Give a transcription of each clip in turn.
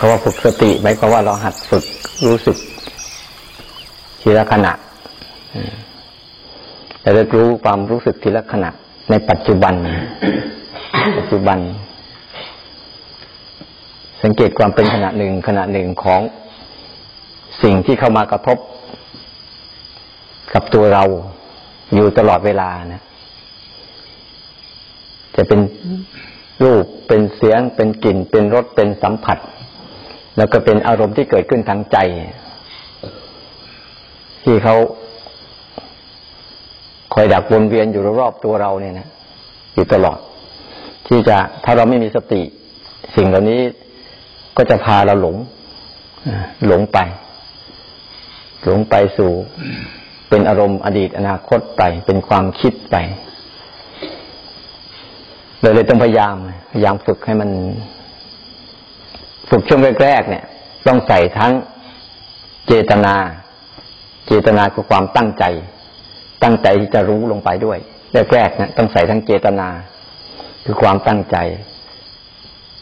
เขาว่าฝึกสติหมายความว่าเราหัดฝึกรู้สึกทีละขณะแต่ได้รู้ความรู้สึกทีละขณะ ในปัจจุบัน ปัจจุบัน สังเกตความเป็นขณะหนึ่งขณะหนึ่งของสิ่งที่เข้ามากระทบ กับตัวเราอยู่ตลอดเวลานะ จะเป็นรูปเป็นเสียงเป็นกลิ่นเป็นรสเป็นสัมผัส แล้วก็เป็นอารมณ์ที่เกิดขึ้นทางใจ ที่เขาคอยดักวนเวียนอยู่รอบตัวเราเนี่ยนะอยู่ตลอด ที่จะถ้าเราไม่มีสติ สิ่งเหล่านี้ก็จะพาเราหลงหลงไป หลงไปสู่เป็นอารมณ์อดีตอนาคตไป เป็นความคิดไปเลยเลยต้องพยายามพยายามฝึกให้มัน ฝึกช่วงแรกๆเนี่ย ต้องใส่ทั้งเจตนา เจตนาคือความตั้งใจ ตั้งใจที่จะรู้ลงไปด้วยแรกๆนะต้องใส่ทั้งเจตนา คือความตั้งใจ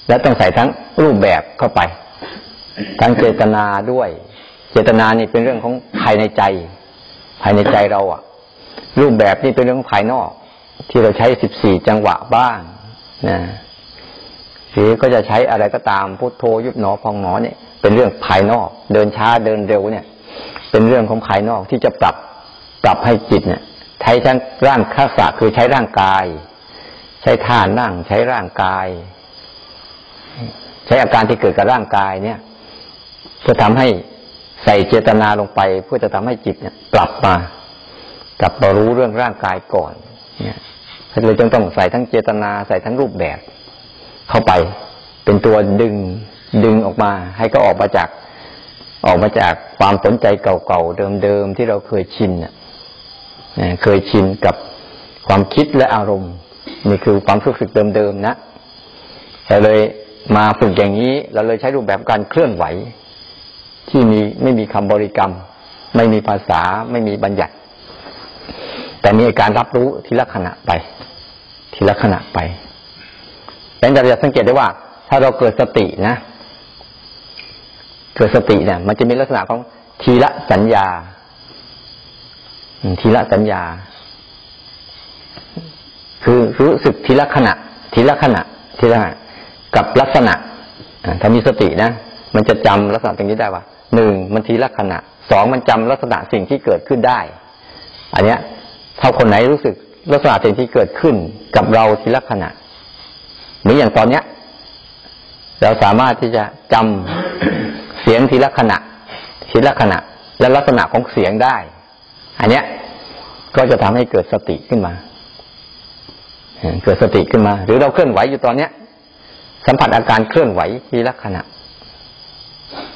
และต้องใส่ทั้งรูปแบบเข้าไป ทั้งเจตนาด้วย เจตนานี่เป็นเรื่องของภายในใจ ภายในใจเราอะรูปแบบนี่เป็นเรื่องภายนอก ที่เราใช้สิบสี่จังหวะบ้างนะ หรือก็จะใช้อะไรก็ตามพุทโธยุบหนอพองหนอเนี่ย เป็นเรื่องภายนอก เดินช้าเดินเร็วเนี่ย เป็นเรื่องของภายนอกที่จะปรับปรับให้จิตเนี่ย ใช้ทั้งร่างข้าศคือใช้ร่างกาย ใช้ท่านั่งใช้ร่างกาย ใช้อาการที่เกิดกับร่างกายเนี่ยจะทำให้ใส่เจตนาลงไป เพื่อจะทำให้จิตเนี่ยกลับมากลับมารู้เรื่องร่างกายก่อน เนี่ยเลยจึงต้องใส่ทั้งเจตนาใส่ทั้งรูปแบบ เข้าไป เป็นตัวดึงดึงออกมา ให้ก็ออกมาจากออกมาจากความสนใจเก่าๆเดิมๆที่เราเคยชินเนี่ยเคยชินกับความคิดและอารมณ์นี่คือความรู้สึกเดิมๆนะแต่เลยมาฝึกอย่างนี้ เราเลยใช้รูปแบบการเคลื่อนไหว ที่มีไม่มีคำบริกรรม ไม่มีภาษาไม่มีบัญญัติ แต่มีการรับรู้ทีละขณะไป ทีละขณะไป แล้วเราจะสังเกตได้ว่า ถ้าเราเกิดสตินะ เกิดสติเนี่ยมันจะมีลักษณะของทีละสัญญาทีละสัญญา คือรู้สึกทีละขณะ ทีละขณะ ทีละกับลักษณะถ้ามีสตินะมันจะจำลักษณะตรงนี้ได้ว่าหนึ่งมันทีละขณะสองมันจำลักษณะสิ่งที่เกิดขึ้นได้ อันเนี้ยถ้าคนไหนรู้สึกลักษณะสิ่งที่เกิดขึ้นกับเราทีละขณะ หมือนอย่างตอนเนี้ย เราสามารถที่จะจำเสียงทีละขณะ ทีละขณะ และลักษณะของเสียงได้ อันเนี้ยก็จะทำให้เกิดสติขึ้นมา เกิดสติขึ้นมา หรือเราเคลื่อนไหวอยู่ตอนเนี้ย สัมผัสอาการเคลื่อนไหวทีละขณะ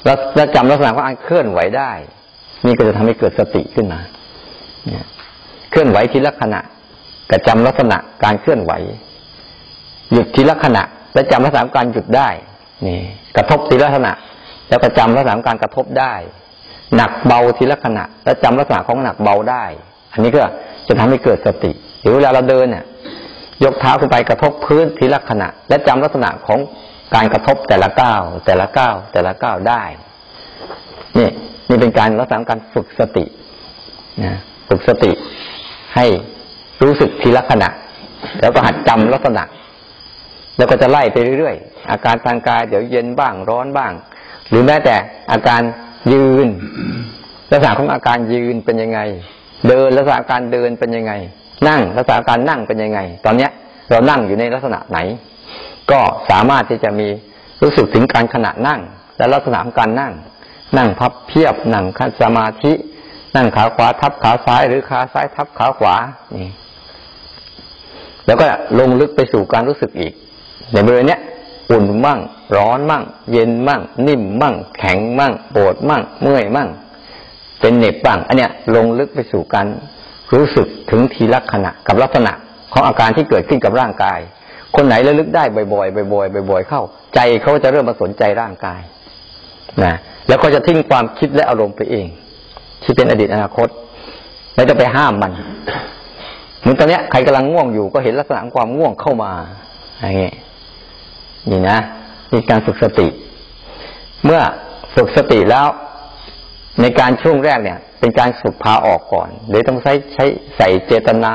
แล้วจำลักษณะของการเคลื่อนไหวได้ นี่ก็จะทำให้เกิดสติขึ้นมาเคลื่อนไหวทีละขณะกระจำลักษณะการเคลื่อนไหว หยุดทีละขณะ และจำลักษณะการหยุดได้ นี่ กระทบทีละขณะ แล้วกระจำลักษณะการกระทบได้ หนักเบาทีละขณะ และจำลักษณะของหนักเบาได้ อันนี้ก็จะทำให้เกิดสติหรือเวลาเราเดินเนี่ยยกเท้าขึ้นไปกระทบพื้นทีละขณะ และจำลักษณะของการกระทบแต่ละก้าวแต่ละก้าวแต่ละก้าวได้นี่นี่เป็นการลักษณะการฝึกสตินะฝึกสติให้รู้สึกทีละขณะ แล้วก็หัดจำลักษณะ แล้วก็จะไล่ไปเรื่อยๆ อาการทางกายเดี๋ยวเย็นบ้างร้อนบ้าง หรือแม้แต่อาการยืน ลักษณะของอาการยืนเป็นยังไง เดินลักษณะการเดินเป็นยังไง นั่งลักษณะการนั่งเป็นยังไง ตอนเนี้ยเรานั่งอยู่ในลักษณะไหน ก็สามารถที่จะมีรู้สึกถึงการขณะนั่ง และลักษณะของการนั่ง นั่งพับเพียบนั่งคัสมาธินั่งขาขวาทับขาซ้าย หรือขาซ้ายทับขาขวานี่แล้วก็ลงลึกไปสู่การรู้สึกอีก ในบริเวณนี้ยอุ่นมั่ง ร้อนมั่ง เย็นมั่ง นิ่มมั่ง แข็งมั่งปวดมั่ง เมื่อยมั่ง เป็นเหน็บบ้างอันเนี้ยลงลึกไปสู่การรู้สึกถึงทีละขณะกับลักษณะของอาการที่เกิดขึ้นกับร่างกาย คนไหนระลึกได้บ่อยๆบ่อยๆบ่อยๆเข้า ใจเขาจะเริ่มมาสนใจร่างกายนะแล้วก็จะทิ้งความคิดและอารมณ์ไปเอง ที่เป็นอดีตอนาคต ไม่ต้องไปห้ามมันเหมือนตอนเนี้ยใครกำลังง่วงอยู่ก็เห็นลักษณะความง่วงเข้ามาอย่างนี้ นี่นะนี่การฝึกสติ เมื่อฝึกสติแล้ว ในการช่วงแรกเนี่ย เป็นการฝึกพาออกก่อนหรือต้องใช้ใช้ใส่เจตนา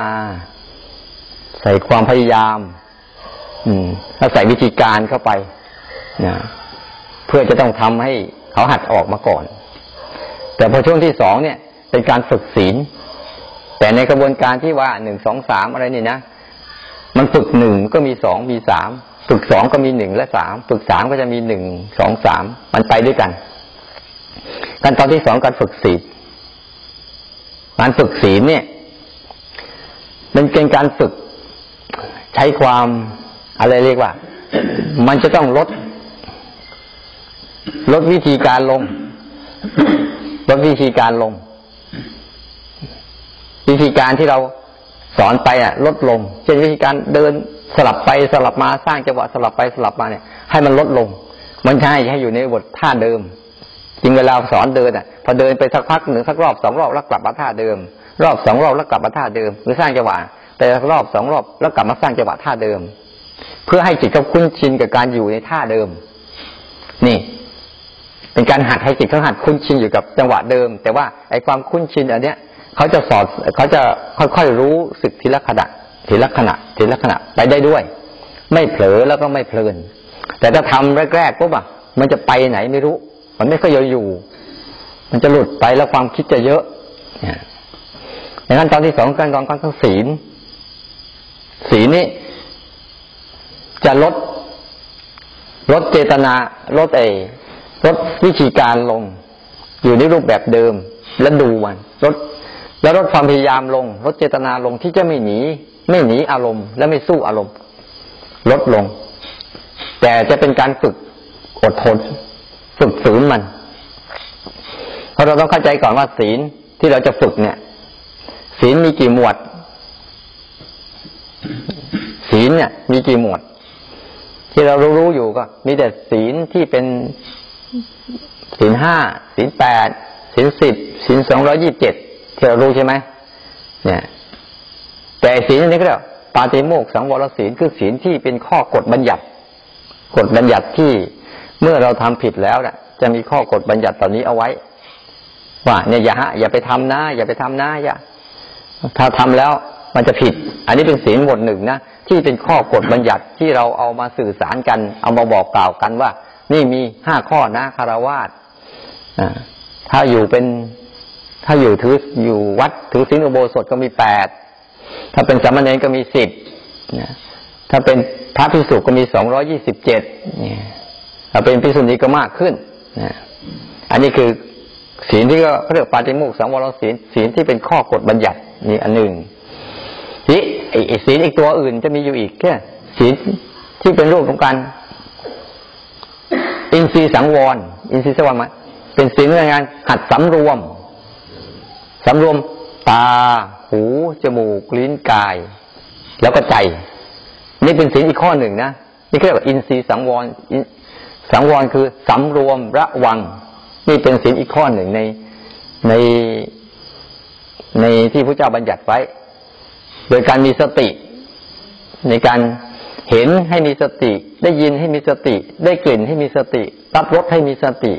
ใส่ความพยายาม อืมแล้วใส่วิธีการเข้าไปนะเพื่อจะต้องทำให้เขาหัดออกมาก่อน แต่พอช่วงที่สองเนี่ย เป็นการฝึกศีล แต่ในกระบวนการที่ว่าหนึ่งสองสามอะไรนี่นะมันฝึกหนึ่งก็มีสองมีสาม ฝึกสองก็มีหนึ่งและสามฝึกสามก็จะมีหนึ่งสองสามมันไปด้วยกันขั้นตอนที่สองการฝึกศีลการฝึกศีลเนี่ย มันเป็นการฝึกใช้ความอะไรเรียกว่า มันจะต้องลด ลดวิธีการลง ลดวิธีการลง วิธีการที่เราสอนไปอะ ลดลง เช่นวิธีการเดิน สลับไปสลับมาสร้างจังหวะสลับไปสลับมาเนี่ย ให้มันลดลง มันใช่ให้อยู่ในบทท่าเดิมจริงเวลาสอนเดินอะ พอเดินไปสักพักหนึ่งสักรอบสองรอบแล้วกลับมาท่าเดิม รอบสองรอบแล้วกลับมาท่าเดิม หรือสร้างจังหวะแต่รอบสองรอบแล้วกลับมาสร้างจังหวะท่าเดิม เพื่อให้จิตเขาคุ้นชินกับการอยู่ในท่าเดิม นี่ เป็นการหัดให้จิตเขาหัดคุ้นชินอยู่กับจังหวะเดิม แต่ว่าไอ้ความคุ้นชินอันเนี้ยเขาจะสอดเขาจะค่อยๆรู้สึกทีละขณะ ทีละขณะทีละขณะไปได้ด้วย ไม่เผลอแล้วก็ไม่เพลิน แต่ถ้าทำแรกๆปุ๊บอะมันจะไปไหนไม่รู้ มันไม่ค่อยอยู่ มันจะหลุดไปแล้วความคิดจะเยอะดังนั้นตอนที่สองการกองการทั้งศีลศีลนี้จะลดลดเจตนาลดเอลดวิธีการลง อยู่ในรูปแบบเดิม แล้วดูมันลดแล้วลดความพยายามลงลดเจตนาลงที่จะไม่หนี ไม่หนีอารมณ์ และไม่สู้อารมณ์ ลดลง แต่จะเป็นการฝึกอดทนฝึกฝืนมัน เพราะเราต้องเข้าใจก่อนว่าศีลที่เราจะฝึกเนี่ย ศีลมีกี่หมวด ศีลเนี่ย มีกี่หมวด ที่เรารู้อยู่ก็ มีแต่ศีลที่เป็นศีลห้าศีลแปดศีลสิบศีลสองร้อยี่บเจ็ดที่เรารู้ใช่ไหมเนี่ย แต่ศีลนี้ก็เรียกปาติโมกสังวรศีลคือศีลที่เป็นข้อกฎบัญญัติ กฎบัญญัติที่เมื่อเราทำผิดแล้วเนี่ยจะมีข้อกฎบัญญัติตอนนี้เอาไว้ ว่าเนี่ยอย่าอย่าไปทำนะ อย่าไปทำนะอย่าถ้าทำแล้วมันจะผิด อันนี้เป็นศีลหมวดหนึ่งนะที่เป็นข้อกฎบัญญัติที่เราเอามาสื่อสารกัน เอามาบอกกล่าวกันว่า นี่มีห้าข้อนะคารวาสถ้าอยู่เป็นถ้าอยู่ถืออยู่วัดถือศีลอุโบสถก็มีแปด ถ้าเป็นสามเณรก็มีสิบถ้าเป็นพระพิสุก็มีสองร้อยี่สิบเจ็ดถ้าเป็นพิสุนีก็มากขึ้นอันนี้คือศีลที่ก็เขาเรียกปาฏิโมกข์สังวรศีลศีลที่เป็นข้อกฎบัญญัตินี่อันหนึ่งที่ไอ้ศีลอีกตัวอื่นจะมีอยู่อีกแค่ศีลที่เป็นรูปของการอินทรีย์สังวร อินทรีย์สังวรมาเป็นศีลในงานหัดสำรวมสำรวม ตา หู จมูก ลิ้นกาย แล้วก็ใจ นี่เป็นศีลอีกข้อหนึ่งนะ นี่เรียกว่าอินทรีย์สังวรสังวรคือสำรวมระวัง นี่เป็นศีลอีกข้อหนึ่งในในในที่พระเจ้าบัญญัติไว้ โดยการมีสติ ในการเห็นให้มีสติ ได้ยินให้มีสติ ได้กลิ่นให้มีสติ รับรสให้มีสติ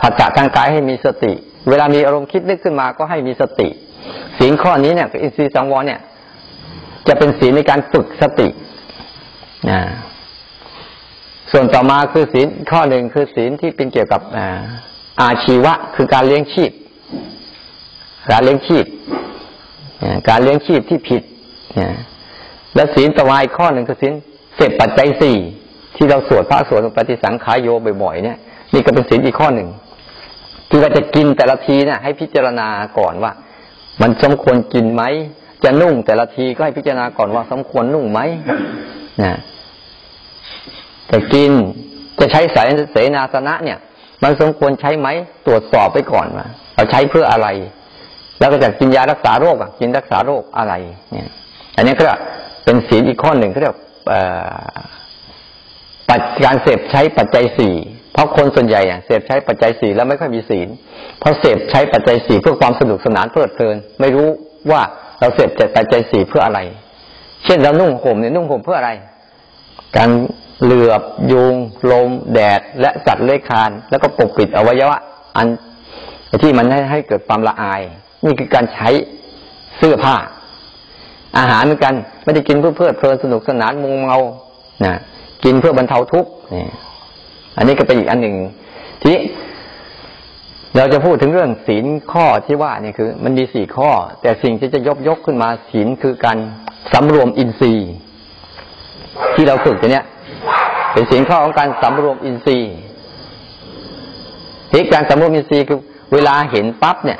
สัจจะทางกายให้มีสติ เวลามีอารมณ์คิดนึกขึ้นมาก็ให้มีสติ ศีลข้อนี้เนี่ยอินทรีย์สังวรเนี่ย จะเป็นศีลในการฝึกสตินะส่วนต่อมาคือศีลข้อหนึ่งคือศีลที่เป็นเกี่ยวกับอาชีวะ คือการเลี้ยงชีพ การเลี้ยงชีพการเลี้ยงชีพที่ผิดและศีลต่อมาอีกข้อหนึ่งคือศีลเสพปัจจัยสี่ที่เราสวดพระสวดปฏิสังขายโยบ่อยๆเนี่ย นี่ก็เป็นศีลอีกข้อหนึ่งที่ว่าจะกินแต่ละทีเนะ่ยให้พิจารณาก่อนว่า มันสมควรกินไหม จะนุ่งแต่ละทีก็ให้พิจารณาก่อนว่าสมควรนุ่งไหมนะจะกินจะใช้สายเสนาสนะเนี่ย มันสมควรใช้ไหมตรวจสอบไปก่อนว่าเราใช้เพื่ออะไร แล้วก็จะกินยารักษาโรคอะกินรักษาโรคอะไร เนี่ย อันนี้ก็เป็นศีลอีกข้อหนึ่งเขาเรียกการเสพใช้ปัจจัยสี่ ราะคนส่วนใหญ่เสพใช้ปัจจัยสี่แล้วไม่ค่อยมีศีลเพราะเสพใช้ปัจจัยสี่เพื่อความสนุกสนานเพลิดเพลิน ไม่รู้ว่าเราเสพปัจจัยสี่เพื่ออะไร เช่นเรานุ่งห่มเนี่ยนุ่งห่มเพื่ออะไร การเหลือบยุงลม แดด และสัตว์เลื้อยคลาน แล้วก็ปกปิดอวัยวะ อันที่มันให้ให้เกิดความละอาย นี่คือการใช้เสื้อผ้า อาหารเหมือนกันไม่ได้กินเพื่อเพลิดเพลินสนุกสนานมุงเมานะกินเพื่อบรรเทาทุกข์นี่ อันนี้ก็เป็นอีกอันหนึ่งที่เราจะพูดถึงเรื่องศีลข้อที่ว่านี่คือ มันมีสี่ข้อ แต่สิ่งที่จะยกยกขึ้นมาศีลคือการสำรวมอินทรีย์ ที่เราฝึกตัวเนี้ยเป็นศีลข้อของการสำรวมอินทรีย์ที่การสำรวมอินทรีย์คือ เวลาเห็นปั๊บเนี่ย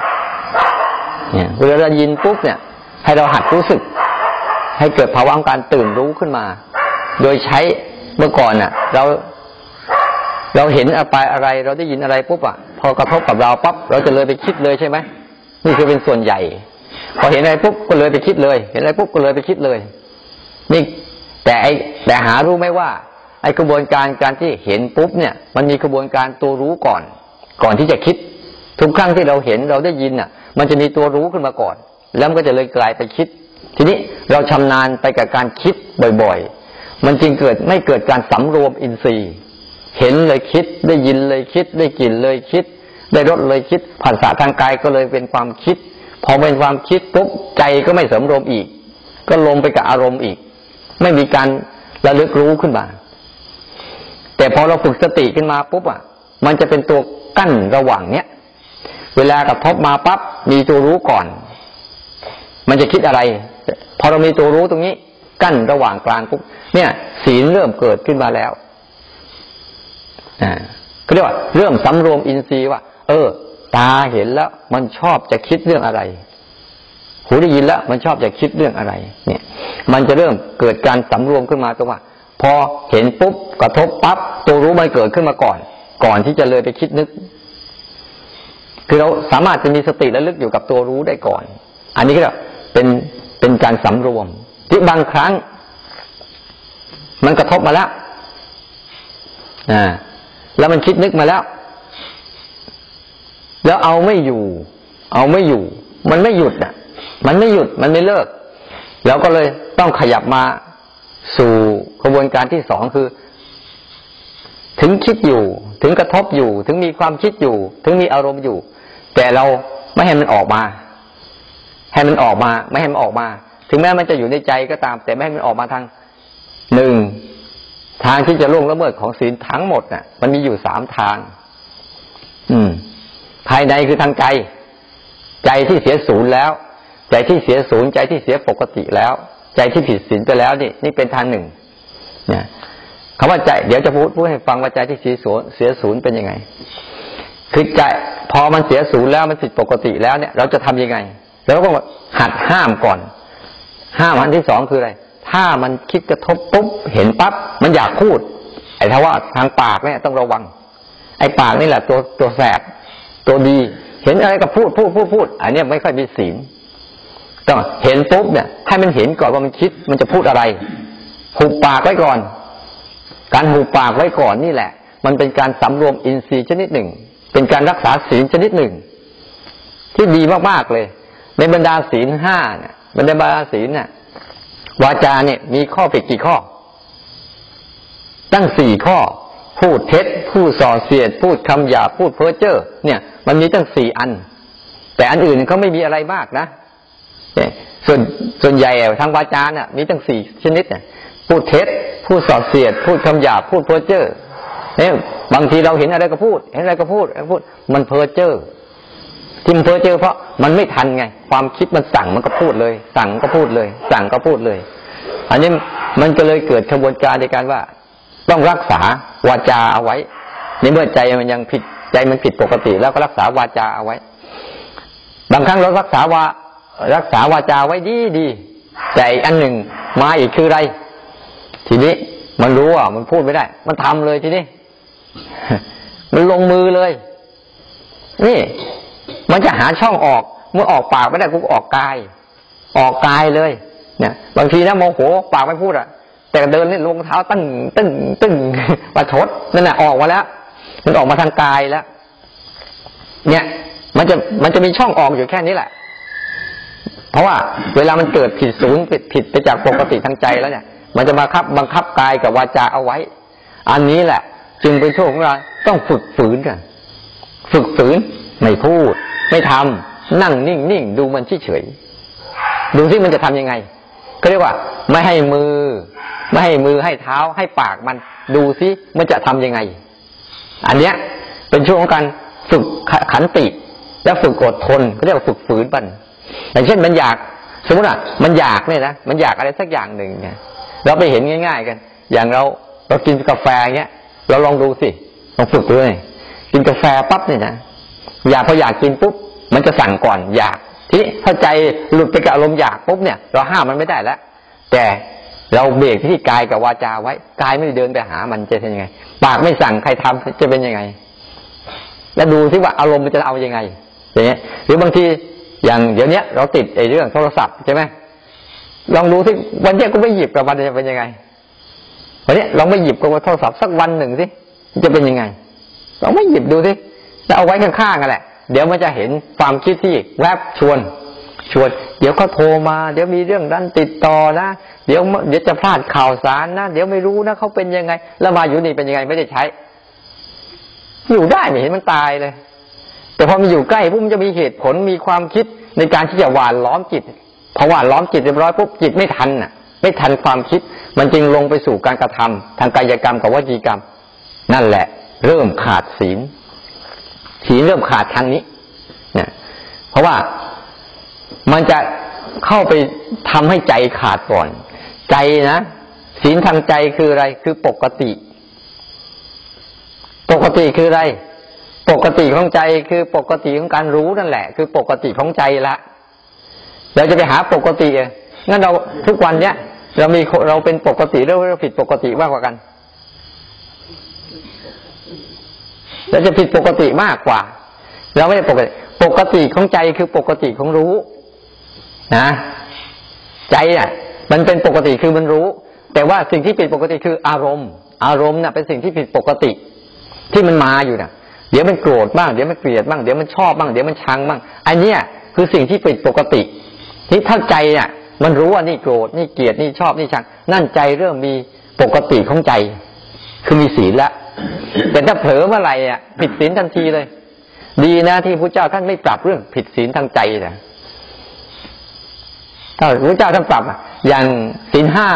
เนี่ยเวลาเรายินปุ๊บเนี่ย ให้เราหัดรู้สึก ให้เกิดภาวะของการตื่นรู้ขึ้นมา โดยใช้เมื่อก่อนน่ะ เรา เราเห็นอะไรอะไรเราได้ยินอะไรปุ๊บอะพอกระทบกับเราปั๊บเราจะเลยไปคิดเลยใช่ไหมนี่คือเป็นส่วนใหญ่ พอเห็นอะไรปุ๊บก็เลยไปคิดเลย เห็นอะไรปุ๊บก็เลยไปคิดเลย นี่แต่ไอแต่หารู้ไหมว่า ไอกระบวนการการที่เห็นปุ๊บเนี่ย มันมีกระบวนการตัวรู้ก่อน ก่อนที่จะคิด ทุกครั้งที่เราเห็นเราได้ยินอะ มันจะมีตัวรู้ขึ้นมาก่อน แล้วมันก็จะเลยกลายไปคิด ทีนี้เราชำนาญไปกับการคิดบ่อย ๆ มันจึงเกิดไม่เกิดการสำรวมอินทรีย์ เห็นเลยคิดได้ยินเลยคิด ได้กลิ่นเลยคิด ได้รสเลยคิดภาษาทางกายก็เลยเป็นความคิด พอเป็นความคิดปุ๊บใจก็ไม่สมรวมอีก ก็ลงไปกับอารมณ์อีก ไม่มีการระลึกรู้ขึ้นมา แต่พอเราฝึกสติขึ้นมาปุ๊บอะ มันจะเป็นตัวกั้นระหว่างเนี้ยเวลากระทบมาปั๊บมีตัวรู้ก่อน มันจะคิดอะไร พอเรามีตัวรู้ตรงนี้ กั้นระหว่างกลางปุ๊บเนี่ย ศีลเริ่มเกิดขึ้นมาแล้ว อ่าก็เรียกว่าเริ่มสำรวมอินทรีย์ว่า เออ ตาเห็นแล้วมันชอบจะคิดเรื่องอะไร หูได้ยินแล้วมันชอบจะคิดเรื่องอะไร เนี่ย มันจะเริ่มเกิดการสำรวมขึ้นมาตรงว่า พอเห็นปุ๊บกระทบปั๊บตัวรู้มันเกิดขึ้นมาก่อน ก่อนที่จะเลยไปคิดนึก คือเราสามารถจะมีสติและลึกอยู่กับตัวรู้ได้ก่อน อันนี้ก็เป็นเป็นการสำรวม ที่บางครั้ง มันกระทบมาแล้วอ่า แล้วมันคิดนึกมาแล้ว แล้วเอาไม่อยู่ เอาไม่อยู่ มันไม่หยุดอะ มันไม่หยุดมันไม่เลิก แล้วก็เลยต้องขยับมาสู่กระบวนการที่สองคือ ถึงคิดอยู่ ถึงกระทบอยู่ ถึงมีความคิดอยู่ ถึงมีอารมณ์อยู่ แต่เราไม่ให้มันออกมา ให้มันออกมา ไม่ให้มันออกมา ถึงแม้มันจะอยู่ในใจก็ตาม แต่ไม่ให้มันออกมาทางหนึ่ง ทางที่จะล่วงละเมิดของศีลทั้งหมดน่ะ มันมีอยู่สามทาง อืม ภายในคือทางใจ ใจที่เสียศูนย์แล้ว ใจที่เสียศูนย์ใจที่เสียปกติแล้ว ใจที่ผิดศีลไปแล้วนี่นี่เป็นทางหนึ่งเนี่ยคำว่าใจ เดี๋ยวจะพูดพูดให้ฟังว่าใจที่เสียศูนย์เสียศูนย์เป็นยังไง คือใจพอมันเสียศูนย์แล้วมันผิดปกติแล้วเนี่ย เราจะทำยังไง แล้วก็หัดห้ามก่อน ห้ามอันที่สองคืออะไร ถ้ามันคิดกระทบปุ๊บเห็นปั๊บมันอยากพูด ไอ้ถ้าว่าทางปากเนี่ยต้องระวัง ไอ้ปากนี่แหละตัวตัวแสบตัวดี เห็นอะไรก็พูดพูดพูดพูดอันนี้ไม่ค่อยมีศีลต้องเห็นปุ๊บเนี่ยให้มันเห็นก่อนว่ามันคิดมันจะพูดอะไรหุบปากไว้ก่อน การหุบปากไว้ก่อนนี่แหละ มันเป็นการสำรวมอินทรีย์ชนิดหนึ่ง เป็นการรักษาศีลชนิดหนึ่ง ที่ดีมากๆเลย ในบรรดาศีลห้าเนี่ยบรรดาศีลเนี่ย วาจาเนี่ย มีข้อผิดกี่ข้อ ตั้งสี่ข้อ พูดเท็จ พูดส่อเสียด พูดคำหยาพูดเพ้อเจ้อเนี่ย มันมีตั้งสี่อัน แต่อันอื่นเขาไม่มีอะไรมากนะส่วนส่วนใหญ่ทางวาจาเนี่ยมีตั้งสี่ชนิดเนี่ยพูดเท็จ พูดส่อเสียด พูดคำหยาพูดเพ้อเจ้อเนี่ยบางทีเราเห็นอะไรก็พูด เห็นอะไรก็พูดพูด มันเพ้อเจ้อ ที่มันเพ้อเจอเพราะมันไม่ทันไง ความคิดมันสั่งมันก็พูดเลย สั่งก็พูดเลย สั่งก็พูดเลย อันนี้มันก็เลยเกิดกระบวนการในการว่า ต้องรักษาวาจาเอาไว้ในเมื่อใจมันยังผิดใจมันผิดปกติ แล้วก็รักษาวาจาเอาไว้ บางครั้งเรารักษาวารักษาวาจาไว้ดีดีแต่อีกอันหนึ่งมาอีกคืออะไร ทีนี้มันรู้อะมันพูดไม่ได้ มันทำเลยทีนี้มันลงมือเลย นี่ มันจะหาช่องออก เมื่อออกปากไม่ได้กูออกกาย ออกกายเลยเนี่ยบางทีนะโมโหปากไม่พูดอะ แต่เดินนี่ลงเท้าตึ้งตึ้งตึ้งประชดนั่นแหละออกมาแล้ว มันออกมาทางกายแล้ว เนี่ย มันจะมันจะมีช่องออกอยู่แค่นี้แหละ เพราะว่าเวลามันเกิดผิดศูนย์ผิดผิดไปจากปกติทางใจแล้วเนี่ย มันจะมาคับบังคับกายกับวาจาเอาไว้ อันนี้แหละ จึงเป็นโชคของเราต้องฝึกฝืนกันฝึกฝืนไม่พูด ไม่ทำนั่งนิ่งนิ่งดูมันเฉยดูซิมันจะทํำยังไงก็เรียกว่า ไม่ให้มือ ไม่ให้มือให้เท้าให้ปากมัน ดูซิมันจะทํำยังไง อันเนี้ย เป็นช่วงของการฝึกขันติ และฝึกอดทนก็เรียกว่าฝึกฝืนมันอย่างเช่นมันอยาก สมมติอะมันอยากเนี่ยนะมันอยากอะไรสักอย่างหนึ่งเนี่ยเราไปเห็นง่าย ๆ กัน อย่างเราเรากินกาแฟเงี้ยเราลองดูสิลองฝึกดูเลยกินกาแฟปั๊บเนี่ยนะ อยากพออยากกินปุ๊บมันจะสั่งก่อนอยากทีถ้าใจหลุดไปกับอารมณ์อยากปุ๊บเนี่ย เราห้ามมันไม่ได้แล้วแต่เราเบรกที่กายกับวาจาไว้กายไม่เดินไปหามันจะเป็นยังไง ปากไม่สั่งใครทำจะเป็นยังไง แล้วดูที่ว่าอารมณ์มันจะเอาอยังไง อย่างเงี้ย หรือบางทีอย่างเดี๋ยวนี้เราติดไอ้เรื่องโทรศัพท์ใช่ไหมลองดูที่วันนี้ก็ไม่หยิบกับมันจะเป็นยังไงวันนี้ลองไม่หยิบกับโทรศัพท์สักวันหนึ่งสิจะเป็นยังไงลองไม่หยิบดูสิ แล้วเอาไว้ข้างๆกันแหละ เดี๋ยวมันจะเห็นความคิดที่แวบชวน ชวน เดี๋ยวเขาโทรมา เดี๋ยวมีเรื่องดันติดต่อนะ เดี๋ยวเดี๋ยวจะพลาดข่าวสารนะ เดี๋ยวไม่รู้นะเขาเป็นยังไง แล้วมาอยู่นี่เป็นยังไงไม่ได้ใช้ อยู่ได้ไม่เห็นมันตายเลย แต่พอมันอยู่ใกล้ปุ๊บมันจะมีเหตุผลมีความคิดในการที่จะหวานล้อมจิตพอหวานล้อมจิตเรียบร้อยปุ๊บจิตไม่ทันน่ะ ไม่ทันความคิด มันจึงลงไปสู่การกระทำทางกายกรรมกับวจีกรรม นั่นแหละ เริ่มขาดศีล ศีลเริ่มขาดทางนี้เนี่ยเพราะว่ามันจะเข้าไปทำให้ใจขาดก่อน ใจนะศีลทางใจคืออะไรคือปกติ ปกติคืออะไร ปกติของใจคือปกติของการรู้นั่นแหละ คือปกติของใจละเราจะไปหาปกติงั้นเราทุกวันเนี้ยเรามีเราเป็นปกติหรือเราผิดปกติมากกว่ากัน เราจะผิดปกติมากกว่า เราไม่ได้ปกติ ปกติของใจคือปกติของรู้ นะ ใจอะ มันเป็นปกติคือมันรู้ แต่ว่าสิ่งที่ผิดปกติคืออารมณ์ อารมณ์น่ะเป็นสิ่งที่ผิดปกติ ที่มันมาอยู่น่ะ เดี๋ยวมันโกรธบ้างเดี๋ยวมันเกลียดบ้างเดี๋ยวมันชอบบ้างเดี๋ยวมันชังบ้างอันเนี้ยคือสิ่งที่ผิดปกตินี่ถ้าใจเนี่ยมันรู้ว่านี่โกรธนี่เกลียดนี่ชอบนี่ชัง นั่นใจเริ่มมีปกติของใจ คือมีศีลแล้ว แต่ถ้าเผลอเมื่อไหร่อะผิดศีลทันทีเลย ดีนะที่พระเจ้าท่านไม่ปรับเรื่องผิดศีลทางใจนะถ้าพระเจ้าท่านปรับอย่างศีลห้า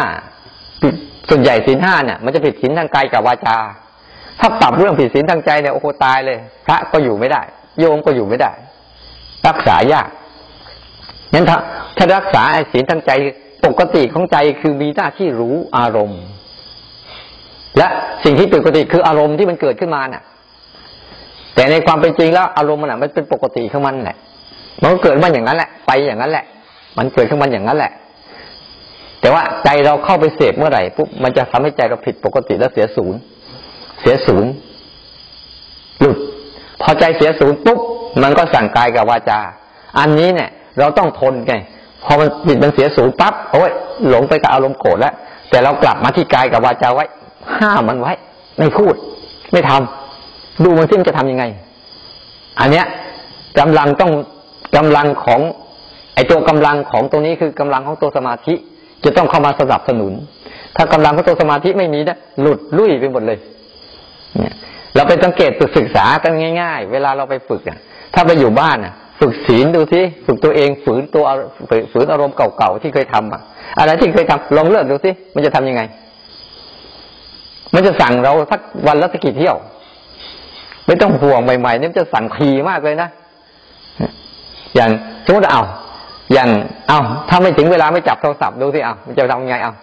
ส่วนใหญ่ศีลห้าเนี่ยมันจะผิดศีลทางกายกับวาจา ถ้าปรับเรื่องผิดศีลทางใจเนี่ยโอ้โหตายเลย พระก็อยู่ไม่ได้ โยมก็อยู่ไม่ได้ รักษายากงั้นถ้าถ้ารักษาไอ้ศีลทางใจปกติของใจคือมีหน้าที่รู้อารมณ์ และสิ่งที่ผิดปกติคืออารมณ์ที่มันเกิดขึ้นมาน่ะ แต่ในความเป็นจริงแล้วอารมณ์มันอะมันเป็นปกติของมันแหละ มันก็เกิดมาอย่างนั้นแหละ ไปอย่างนั้นแหละ มันเกิดขึ้นมาอย่างนั้นแหละ แต่ว่าใจเราเข้าไปเสพเมื่อไหร่ปุ๊บมันจะทำให้ใจเราผิดปกติแล้วเสียศูนย์ เสียศูนย์หลุด พอใจเสียศูนย์ปุ๊บมันก็สั่งกายกับวาจา อันนี้เนี่ย เราต้องทนไงพอมันจิตมันเสียสูงปั๊บโอ้ยหลงไปกับอารมณ์โกรธแล้วแต่เรากลับมาที่กายกับวาจาไว้ ห้ามมันไว้ ไม่พูด ไม่ทำดูมันซิมจะทํำยังไง อันเนี้ยกำลังต้องกำลังของ ไอตัวกำลังของตรงนี้คือกำลังของตัวสมาธิ จะต้องเข้ามาสนับสนุน ถ้ากำลังของตัวสมาธิไม่มีนะหลุดลุ่ยไปหมดเลย เนี่ยเราไปสังเกตศึกษากันง่าย ๆ เวลาเราไปฝึกอะ ถ้าไปอยู่บ้านอะ ฝึกศีลดูสิฝึกตัวเองฝืนตัวฝืนอารมณ์เก่าๆที่เคยทำอะ อะไรที่เคยทำลองเลิกดูสิมันจะทํำยังไง มันจะสั่งเราสักวันละสักกี่เที่ยว ไม่ต้องห่วงใหม่ๆนี่มันจะสั่งทีมากเลยนะอย่างสมมติเอาอย่างเอาถ้าไม่ถึงเวลาไม่จับโทรศัพท์ดูสิเอามันจะทำยังไงเอา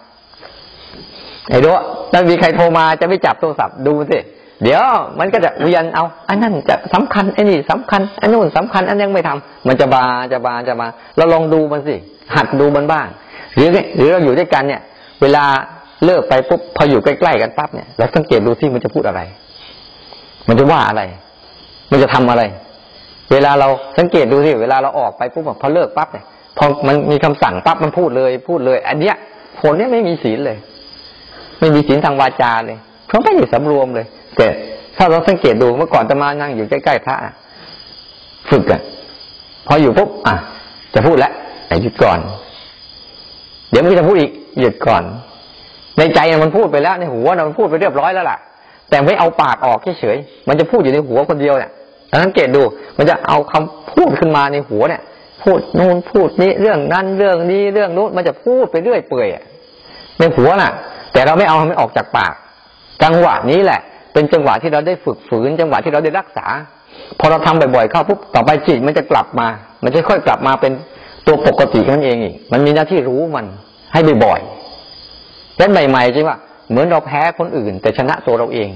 ไอ้ดูถ้ามีใครโทรมาจะไม่จับโทรศัพท์ดูสิเดี๋ยวมันก็จะเวียนเอาอันนั้นจะสำคัญไอ้นี่สำคัญอันนู้นสำคัญอันยังไม่ทำมันจะบาจะบาจะมาเราลองดูมันสิหัดดูมันบ้าง หรือหรือเราอยู่ด้วยกันเนี่ย เวลา เลิกไปปุ๊บพออยู่ใกล้ๆกันปั๊บเนี่ยเราสังเกตดูที่มันจะพูดอะไร มันจะว่าอะไร มันจะทำอะไร เวลาเราสังเกตดูสิเวลาเราออกไปปุ๊บพอเลิกปั๊บเนี่ยพอมันมีคำสั่งปั๊บมันพูดเลย พูดเลย อันเนี้ยผลเนี้ยไม่มีศีลเลย ไม่มีศีลทางวาจาเลยเพราะไม่ได้สำรวมเลยแต่ถ้าเราสังเกตดูเมื่อก่อนจะมานั่งอยู่ใกล้ๆพระฝึกกันพออยู่ปุ๊บอะ จะพูดแล้วแต่หยุดก่อน เดี๋ยวมันจะพูดอีกหยุดก่อน ในใจมันพูดไปแล้วในหัวมันพูดไปเรียบร้อยแล้วล่ะ แต่ไม่เอาปากออกเฉยๆมันจะพูดอยู่ในหัวคนเดียวเนี่ยสังเกตดู มันจะเอาคำพูดขึ้นมาในหัวเนี่ย พูดนู่นพูดนี้เรื่องนั้นเรื่องนี้เรื่องนู้นมันจะพูดไปเรื่อยเปื่อยในหัวน่ะ แต่เราไม่เอามันออกจากปาก จังหวะนี้แหละ เป็นจังหวะที่เราได้ฝึกฝืน จังหวะที่เราได้รักษา พอเราทำบ่อยๆเข้าปุ๊บต่อไปจิตมันจะกลับมา มันจะค่อยกลับมาเป็นตัวปกติของมันเองอีกมันมีหน้าที่รู้มันให้บ่อยๆ และใหม่ๆจริงว่าเหมือนเราแพ้คนอื่น แต่ชนะตัวเราเอง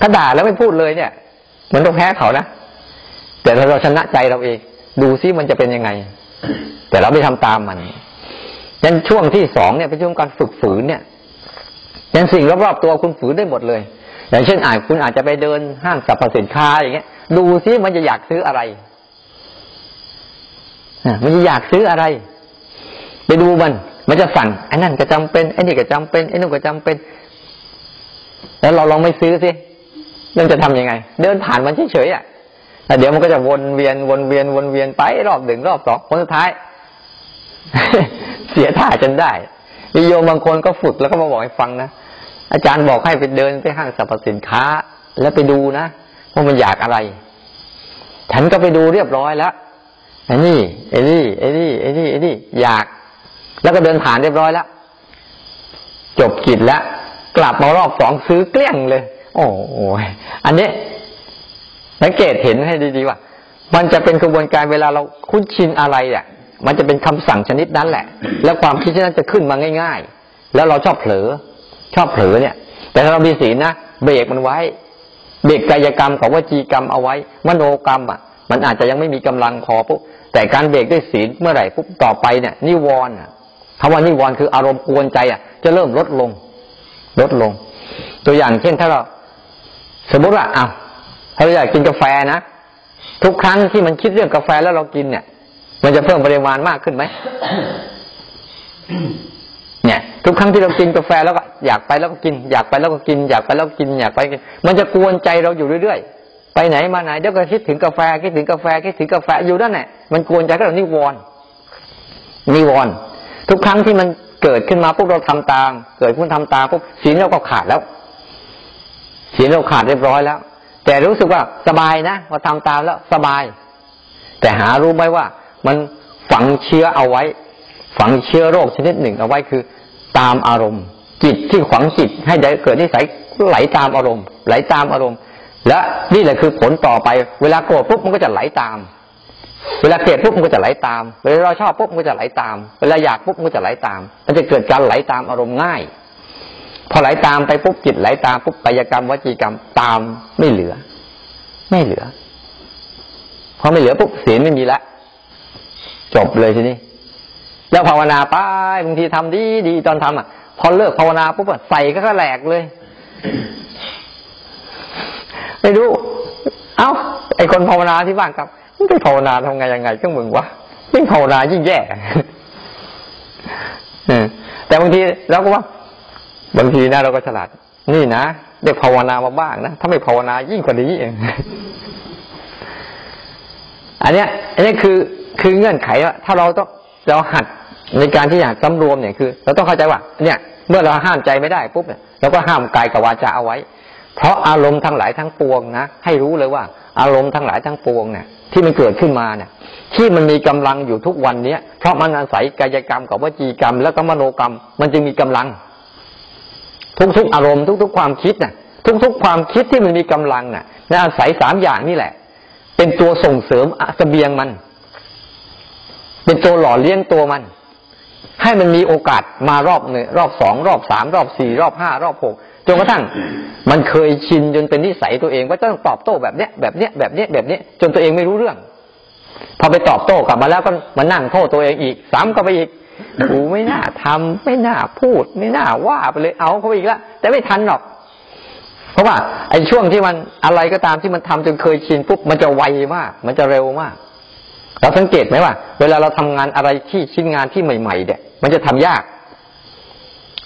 ถ้าด่าแล้วไม่พูดเลยเนี่ย เหมือนเราแพ้เขานะแต่ถ้าเราชนะใจเราเอง ดูซิมันจะเป็นยังไง แต่เราไม่ทำตามมันยันช่วงที่สองเนี่ยเป็นช่วงการฝึกฝืนเนี่ยยันสิ่งรอบๆตัวคุณฝืนได้หมดเลย อย่างเช่นอาจคุณอาจจะไปเดินห้างสรรพสินค้าอย่างเงี้ย ดูซิมันจะอยากซื้ออะไรมันจะอยากซื้ออะไร ไปดูมัน มันจะสั่งไอ้นั่นก็จำเป็นไอ้นี่ก็จำเป็นไอ้นู่นก็จำเป็น แล้วเราลองไม่ซื้อสิเรื่องจะทํำยังไง เดินผ่านมันเฉยๆอะแล้วเดี๋ยวมันก็จะวนเวียนวนเวียนวนเวียนไปรอบหนึ่งรอบสองคนสุดท้าย เสียท่าจนได้มีโยมบางคนก็ฝึกแล้วก็มาบอกให้ฟังนะอาจารย์บอกให้ไปเดินไปห้างสรรพสินค้า แล้วไปดูนะว่ามันอยากอะไร ฉันก็ไปดูเรียบร้อยแล้วไอ้นี่ไอ้นี่ไอ้นี่ไอ้นี่ไอ้นี่อยาก แล้วก็เดินผ่านเรียบร้อยแล้ว จบกิจแล้ว กลับมารอบสองซื้อเกลี้ยงเลย โอ้โหอันนี้สังเกตเห็นให้ดีๆว่า มันจะเป็นกระบวนการเวลาเราคุ้นชินอะไรเนี่ยมันจะเป็นคำสั่งชนิดนั้นแหละ แล้วความคิดนั้นจะขึ้นมาง่าย ๆ แล้วเราชอบเผลอ ชอบเผลอเนี่ย แต่ถ้าเรามีศีลนะเบรกมันไว้ เบรกกายกรรมของวจีกรรมเอาไว้ มโนกรรมอะ มันอาจจะยังไม่มีกำลังพอปุ๊บแต่การเบรกด้วยศีลเมื่อไหร่ปุ๊บต่อไปเนี่ยนิวรณ์ คำว่านิวรณ์คืออารมณ์กวนใจอะ จะเริ่มลดลง ลดลง ตัวอย่างเช่นถ้าเรา สมมติว่าอ้าวถ้าเราอยากกินกาแฟนะทุกครั้งที่มันคิดเรื่องกาแฟแล้วเรากินเนี่ย มันจะเพิ่มปริมาณมากขึ้นไหมเนี่ย ทุกครั้งที่เรากินกาแฟแล้วก็อยากไปแล้วก็กิน อยากไปแล้วก็กิน อยากไปแล้วก็กินอยากไปกินมันจะกวนใจเราอยู่เรื่อยๆไปไหนมาไหนเดี๋ยวก็คิดถึงกาแฟคิดถึงกาแฟคิดถึงกาแฟอยู่นั่นแหละมันกวนใจก็เรานิวรณ์นิวรณ์ ทุกครั้งที่มันเกิดขึ้นมาพวกเราทำตาม เกิดขึ้นทำตามพวกศีลเราก็ขาดแล้วศีลเราขาดเรียบร้อยแล้ว แต่รู้สึกว่าสบายนะพอทำตามแล้วสบาย แต่หารู้ไหมว่า มันฝังเชื้อเอาไว้ ฝังเชื้อโรคชนิดหนึ่งเอาไว้คือ ตามอารมณ์ จิตที่ฝังจิตให้ได้เกิดนิสัยไหลตามอารมณ์ ไหลตามอารมณ์ และนี่แหละคือผลต่อไป เวลาโกรธปุ๊บมันก็จะไหลตาม เวลาเกลียดปุ๊บมันก็จะไหลตาม เวลาเราชอบปุ๊บมันก็จะไหลตาม เวลาอยากปุ๊บมันก็จะไหลตาม มันจะเกิดการไหลตามอารมณ์ง่าย พอไหลตามไปปุ๊บจิตไหลตามปุ๊บกายกรรมวจีกรรมตามไม่เหลือ ไม่เหลือ พอไม่เหลือปุ๊บเสียไม่มีละ จบเลยทีนี้แล้วภาวนาไปบางทีทำดีดีตอนทำอะ พอเลิกภาวนาปุ๊บใส่ก็แหลกเลย ไม่รู้ เอ้าไอคนภาวนาที่บ้านครับ ไม่ภาวนาทำไงยังไงก็มึงวะยิ่งภาวนายิ่งแย่แต่บางทีเราก็ว่า บางทีนะเราก็ฉลาด นี่นะได้ภาวนามาบ้างนะถ้าไม่ภาวนายิ่งกว่านี้เองอันเนี้ย อันนี้คือคือเงื่อนไขว่าถ้าเราต้องเราหัดในการที่อยากสำรวมเนี่ยคือ เราต้องเข้าใจว่า เนี่ย เมื่อเราห้ามใจไม่ได้ปุ๊บเนี่ยเราก็ห้ามกายกับวาจาเอาไว้ เพราะอารมณ์ทั้งหลายทั้งปวงนะให้รู้เลยว่า อารมณ์ทั้งหลายทั้งปวงเนี่ย ที่มันเกิดขึ้นมาเนี่ย ที่มันมีกำลังอยู่ทุกวันเนี้ยเพราะมันอาศัยกายกรรมกับวจีกรรม แล้วก็มโนกรรม มันจึงมีกำลัง ทุกๆอารมณ์ทุก ๆ ความคิดน่ะ ทุก ๆ ความคิดที่มันมีกำลังน่ะอาศัยสามอย่างนี่แหละ เป็นตัวส่งเสริมเสบียงมัน เป็นตัวหล่อเลี้ยงตัวมัน ให้มันมีโอกาสมารอบหนึ่งรอบสองรอบสามรอบสี่รอบห้ารอบหก จนกระทั่งมันเคยชินจนเป็นนิสัยตัวเองว่าต้องตอบโต้แบบเนี้ยแบบเนี้ยแบบเนี้ยแบบเนี้ยจนตัวเองไม่รู้เรื่อง พอไปตอบโต้กลับมาแล้วก็มานั่งโทษตัวเองอีกซ้ำก็ไปอีกกูไม่น่าทำไม่น่าพูด ไม่น่าว่าไปเลยเอาเขาอีกแล้วแต่ไม่ทันหรอก เพราะว่าไอ้ช่วงที่มันอะไรก็ตามที่มันทำจนเคยชินปุ๊บมันจะไวมาก มันจะเร็วมาก เราสังเกตไหมว่า เวลาเราทำงานอะไรที่ชิ้นงานที่ใหม่ๆเนี่ยมันจะทำยาก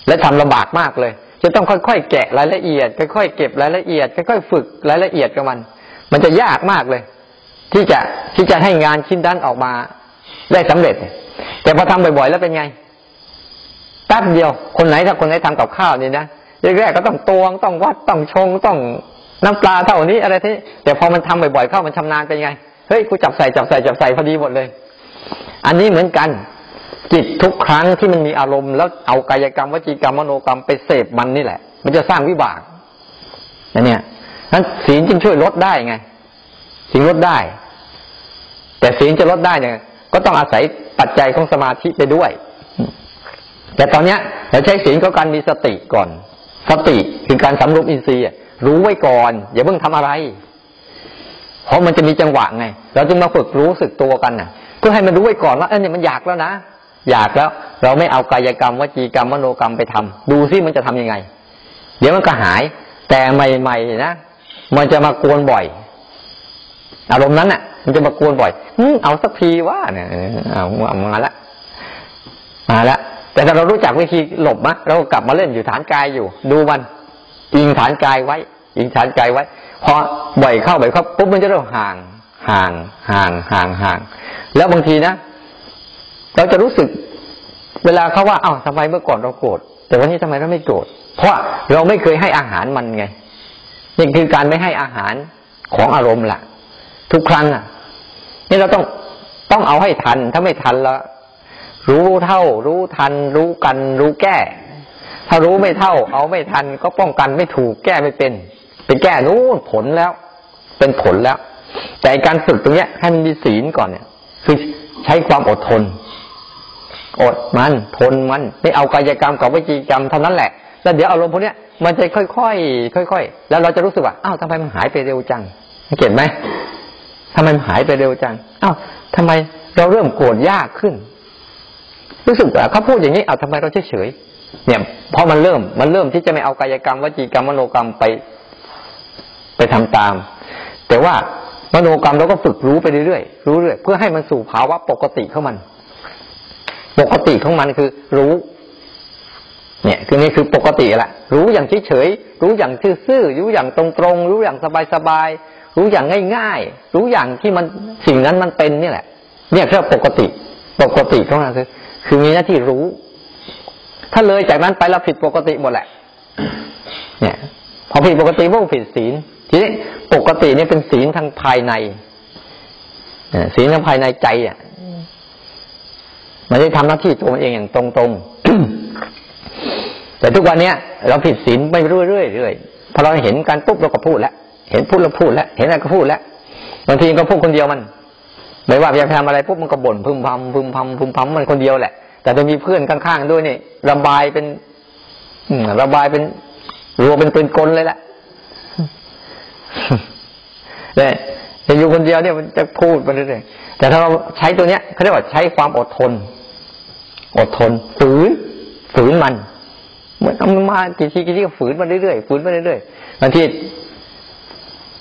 และทำลำบากมากเลย จะต้องค่อยๆแกะรายละเอียด ค่อยๆเก็บรายละเอียด ค่อยๆฝึกรายละเอียดกับมัน มันจะยากมากเลย ที่จะที่จะให้งานชิ้นนั้นออกมาได้สำเร็จ แต่พอทำบ่อยๆแล้วเป็นไงแป๊บเดียว คนไหนถ้าคนไหนทำกับข้าวนี่นะแรกๆก็ต้องตวงต้องวัดต้องชงต้องน้ำปลาเท่านี้อะไรที่แต่พอมันทำบ่อยๆเข้ามันชำนาญเป็นไงเฮ้ยกูจับใส่จับใส่จับใส่พอดีหมดเลย อันนี้เหมือนกัน จิตทุกครั้งที่มันมีอารมณ์แล้วเอากายกรรมวจีกรรมมโนกรรมไปเสพมันนี่แหละ มันจะสร้างวิบากอันเนี้ยนั้นศีลจึงช่วยลดได้ไงศีลลดได้ แต่ศีลจะลดได้เนี่ย ก็ต้องอาศัยปัจจัยของสมาธิไปด้วย แต่ตอนเนี้ยเราใช้ศีลก็การมีสติก่อน สติคือการสำรวมอินทรีย์รู้ไว้ก่อน อย่าเพิ่งทำอะไร เพราะมันจะมีจังหวะไง เราจึงมาฝึกรู้สึกตัวกันน่ะ เพื่อให้มันรู้ไว้ก่อนว่าเออเนี่ยมันอยากแล้วนะ อยากแล้ว เราไม่เอากายกรรมวจีกรรมมโนกรรมไปทำดูซิมันจะทํำยังไง เดี๋ยวมันก็หาย แต่ใหม่ๆนะมันจะมากวนบ่อย อารมณ์นั้นน่ะ มันจะมากวนบ่อยอืเอาสักทีว่าเนี่ยเอามาละมาละแต่ถ้าเรารู้จักวิธีหลบมะเรากลับมาเล่นอยู่ฐานกายอยู่ ดูมันอิงฐานกายไว้ อิงฐานกายไว้พอบ่อยเข้าบ่อยเข้าปุ๊บมันจะเริ่มห่าง ห่าง ห่าง ห่าง ห่าง แล้วบางทีนะ เราจะรู้สึก เวลาเขาว่าเอ้าทำไมเมื่อก่อนเราโกรธแต่วันนี้ทำไมเราไม่โกรธเพราะเราไม่เคยให้อาหารมันไงนี่คือการไม่ให้อาหารของอารมณ์ล่ะ ทุกครั้งอะนี่เราต้องต้องเอาให้ทัน ถ้าไม่ทันแล้วรู้เท่า รู้ทัน รู้กัน รู้แก้ ถ้ารู้ไม่เท่า เอาไม่ทัน ก็ป้องกันไม่ถูกแก้ไม่เป็น เป็นแก้นู้นผลแล้ว เป็นผลแล้ว แต่การฝึกตรงเนี้ยให้มันมีศีลก่อนเนี่ย คือใช้ความอดทน อดมันทนมันไม่เอากายกรรมกับวิจีกรรมเท่านั้นแหละแล้วเดี๋ยวอารมณ์พวกนี้ยมันจะค่อยๆค่อยๆแล้วเราจะรู้สึกว่าอ้าวทำไมมันหายไปเร็วจังเก็ตไหมทำไมมันหายไปเร็วจังอ้าวทำไมเราเริ่มโกรธยากขึ้น รู้สึกว่าเขาพูดอย่างนี้อ้าวทำไมเราเฉยๆเนี่ยเพราะมันเริ่มมันเริ่มที่จะไม่เอากายกรรมวจีกรรมมโนกรรมไป ไปทำตาม แต่ว่ามโนกรรมเราก็ฝึกรู้ไปเรื่อยๆรู้เรื่อยเพื่อให้มันสู่ภาวะปกติของมัน ปกติของมันคือรู้ เนี่ยคือนี่คือปกติแหละรู้อย่างเฉยๆรู้อย่างซื่อๆรู้อย่างตรงๆรู้อย่างสบายๆรู้อย่างง่ายๆรู้อย่างที่มันสิ่งนั้นมันเป็นนี่แหละ เนี่ยคือปกติ ปกติของมันคือ คือมีหน้าที่รู้ ถ้าเลยจากนั้นไปเราผิดปกติหมดแหละ เนี่ย พอผิดปกติพวกผิดศีลทีนี้ปกติเนี่ยเป็นศีลทางภายในศีลทางภายในใจอะ มันได้ทำหน้าที่ตัวมันเองอย่างตรงๆแต่ทุกวันเนี้ยเราผิดศีลไปเรื่อยๆเรื่อยพอเราเห็นการปุ๊บเราก็พูดแล้วเห็นพูดเราพูดแล้วเห็นอะไรก็พูดแล้วบางทีก็พูดคนเดียวมันไม่ว่าอยากทำอะไรปุ๊บมันก็บ่นพึมพำพึมพำพึมพำมันคนเดียวแหละ แต่จะมีเพื่อนข้างๆด้วยนี่ระบายเป็นระบายเป็นรัวเป็นปืนกลเลยแหละเนี่ยจะอยู่คนเดียวเนี่ยมันจะพูดไปเรื่อยๆแต่ถ้าเราใช้ตัวเนี้ยเขาเรียกว่าใช้ความอดทน อดทนฝืนฝืนมันเหมือนเอามันมากี่ทีกี่ทีก็ฝืนมาเรื่อยๆฝืนมาเรื่อยๆบางที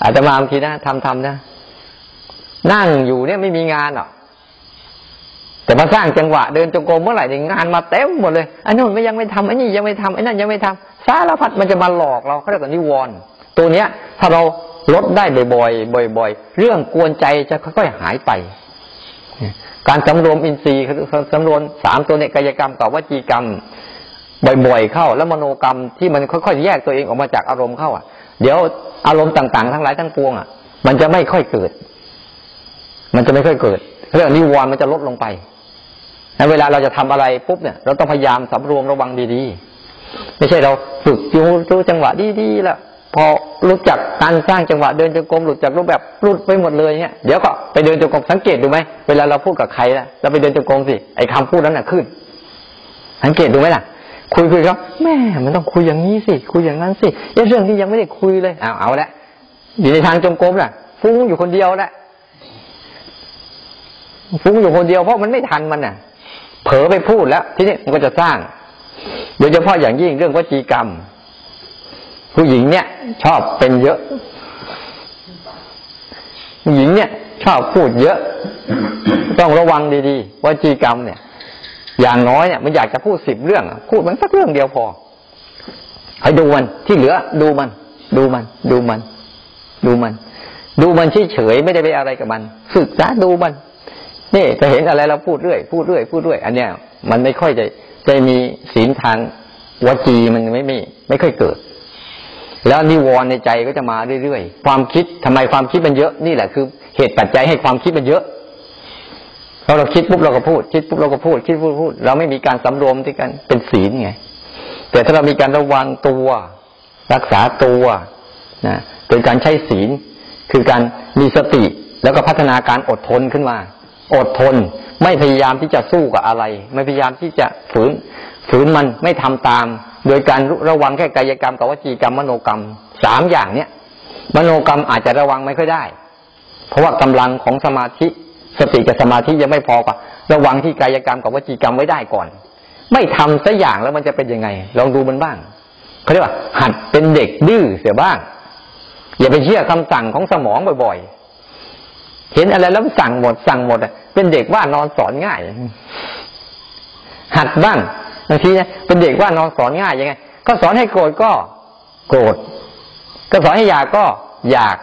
อาจจะมาบางทีนะทำทำนะ นั่งอยู่เนี่ยไม่มีงานหรอกแต่มาสร้างจังหวะเดินจงกรมเมื่อไหร่เนี่ยงานมาเต็มหมดเลยอันนู้นไม่ยังไม่ทำอันนี้ยังไม่ทำอันนั้นยังไม่ทำสารพัดมันจะมาหลอกเราเขาเรียกว่านิวรณ์ตัวเนี้ย ถ้าเราลดได้บ่อยๆบ่อยๆเรื่องกวนใจจะค่อยๆหายไป การสำรวมอินทรีย์สำรวมสามตัวเนี่ยกายกรรมกับวจีกรรมบ่อยๆเข้า แล้วมโนกรรมที่มันค่อยๆแยกตัวเองออกมาจากอารมณ์เข้าอะ เดี๋ยวอารมณ์ต่าง ๆ ทั้งหลายทั้งปวงอะ มันจะไม่ค่อยเกิด มันจะไม่ค่อยเกิดเรื่องนิวรณ์มันจะลดลงไปในเวลาเราจะทำอะไรปุ๊บเนี่ย เราต้องพยายามสำรวมระวังดีๆ ไม่ใช่เราฝึกยูรู้จังหวะดีๆแล้ว พอรู้จักการสร้างจังหวะเดินจงกรมหลุดจากรูปแบบหลุดไปหมดเลยเนี่ยเดี๋ยวก็ไปเดินจงกรมสังเกตดูไหมเวลาเราพูดกับใครนะเราไปเดินจงกรมสิไอ้คาพูดนั้นน่ะขึ้น สังเกตดูไหมล่ะ คุยคุยเขาแม่มันต้องคุยอย่างนี้สิคุยอย่างนั้นสิเรื่องที่ยังไม่ได้คุยเลยเอาเอาละอยู่ในทางจงกรมน่ะ ฟุ้งอยู่คนเดียวละฟุ้งอยู่คนเดียวเพราะมันไม่ทันมันน่ะ เผลอไปพูดแล้ว ทีนี้มันก็จะสร้าง โดยเฉพาะอย่างยิ่งเรื่องวจีกรรม ผู้หญิงเนี่ย ชอบเป็นเยอะ ผู้หญิงเนี่ย ชอบพูดเยอะ ต้องระวังดีๆวจีกรรมเนี่ย อย่างน้อยเนี่ยมันอยากจะพูดสิบเรื่อง พูดมันสักเรื่องเดียวพอให้ดูมันที่เหลือ ดูมัน ดูมัน ดูมัน ดูมัน ดูมันเฉยๆไม่ได้ไปอะไรกับมัน ศึกษาดูมันนี่จะเห็นอะไรเราพูดเรื่อยพูดเรื่อยพูดเรื่อยอันเนี้ยมันไม่ค่อยจะจะมีศีลทางวจีมันไม่ไม่ไม่ค่อยเกิด แล้วนิวรณ์ในใจก็จะมาเรื่อยๆ ความคิดทำไมความคิดมันเยอะ นี่แหละคือเหตุปัจจัยให้ความคิดมันเยอะเราเราคิดปุ๊บเราก็พูด คิดปุ๊บเราก็พูด คิดปุ๊บพูด เราไม่มีการสำรวมที่กันเป็นศีลไง แต่ถ้าเรามีการระวังตัว รักษาตัวนะโดยการใช้ศีล คือการมีสติแล้วก็พัฒนาการอดทนขึ้นมา อดทนไม่พยายามที่จะสู้กับอะไร ไม่พยายามที่จะฝืน ฝืนมันไม่ทำตาม โดยการระวังแค่กายกรรมกับวจีกรรมมโนกรรมสามอย่างเนี้ยมโนกรรมอาจจะระวังไม่ค่อยได้ เพราะว่ากำลังของสมาธิสติกับสมาธิยังไม่พอกับระวังที่กายกรรมกับวจีกรรมไว้ได้ก่อน ไม่ทำสักอย่างแล้วมันจะเป็นยังไง ลองดูมันบ้างเขาเรียกว่า หัดเป็นเด็กดื้อเสียบ้าง อย่าไปเชื่อคำสั่งของสมองบ่อยๆ เห็นอะไรแล้วสั่งหมดสั่งหมดอะเป็นเด็กว่านอนสอนง่าย หัดบ้าง บางทีเนี่ยเป็นเด็กว่าน้อนสอนง่ายยังไง ก็สอนให้โกรธก็โกรธก็สอนให้อยากก็อยาก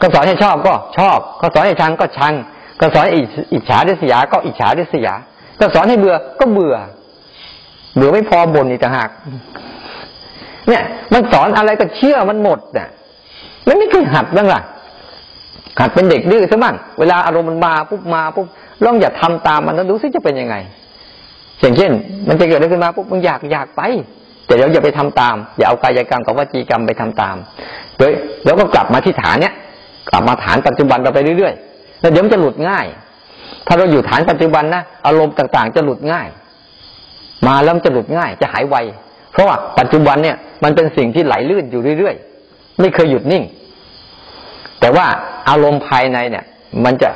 ก็สอนให้ชอบก็ชอบ ก็สอนให้ชังก็ชัง ก็สอนให้อิจฉาดิษยา ก็อิจฉาดิษยา ก็สอนให้เบื่อก็เบื่อ เบื่อไม่พอบ่นอีกต่างหากเนี่ย มันสอนอะไรก็เชื่อมันหมดน่ะมันไม่เคยหัดบ้างล่ะหัดเป็นเด็กดื้อซะบ้างเวลาอารมณ์มันมาปุ๊บมาปุ๊บลองอย่าทำตามมันแล้วดูซิจะเป็นยังไง อย่างเช่น มันจะเกิดอะไรขึ้นมาปุ๊บมึงอยากอยากไป แต่เดี๋ยวอย่าไปทำตาม อย่าเอากายกรรมกับวจีกรรมไปทำตามโดยแล้วก็กลับมาที่ฐานเนี้ยกลับมาฐานปัจจุบันเราไปเรื่อยๆแล้วเดี๋ยวมันจะหลุดง่าย ถ้าเราอยู่ฐานปัจจุบันนะอารมณ์ต่างๆ จะหลุดง่าย มาแล้วมันจะหลุดง่าย จะหายไวเพราะว่าปัจจุบันเนี่ยมันเป็นสิ่งที่ไหลลื่นอยู่เรื่อยๆไม่เคยหยุดนิ่ง แต่ว่าอารมณ์ภายในเนี่ย มันจะ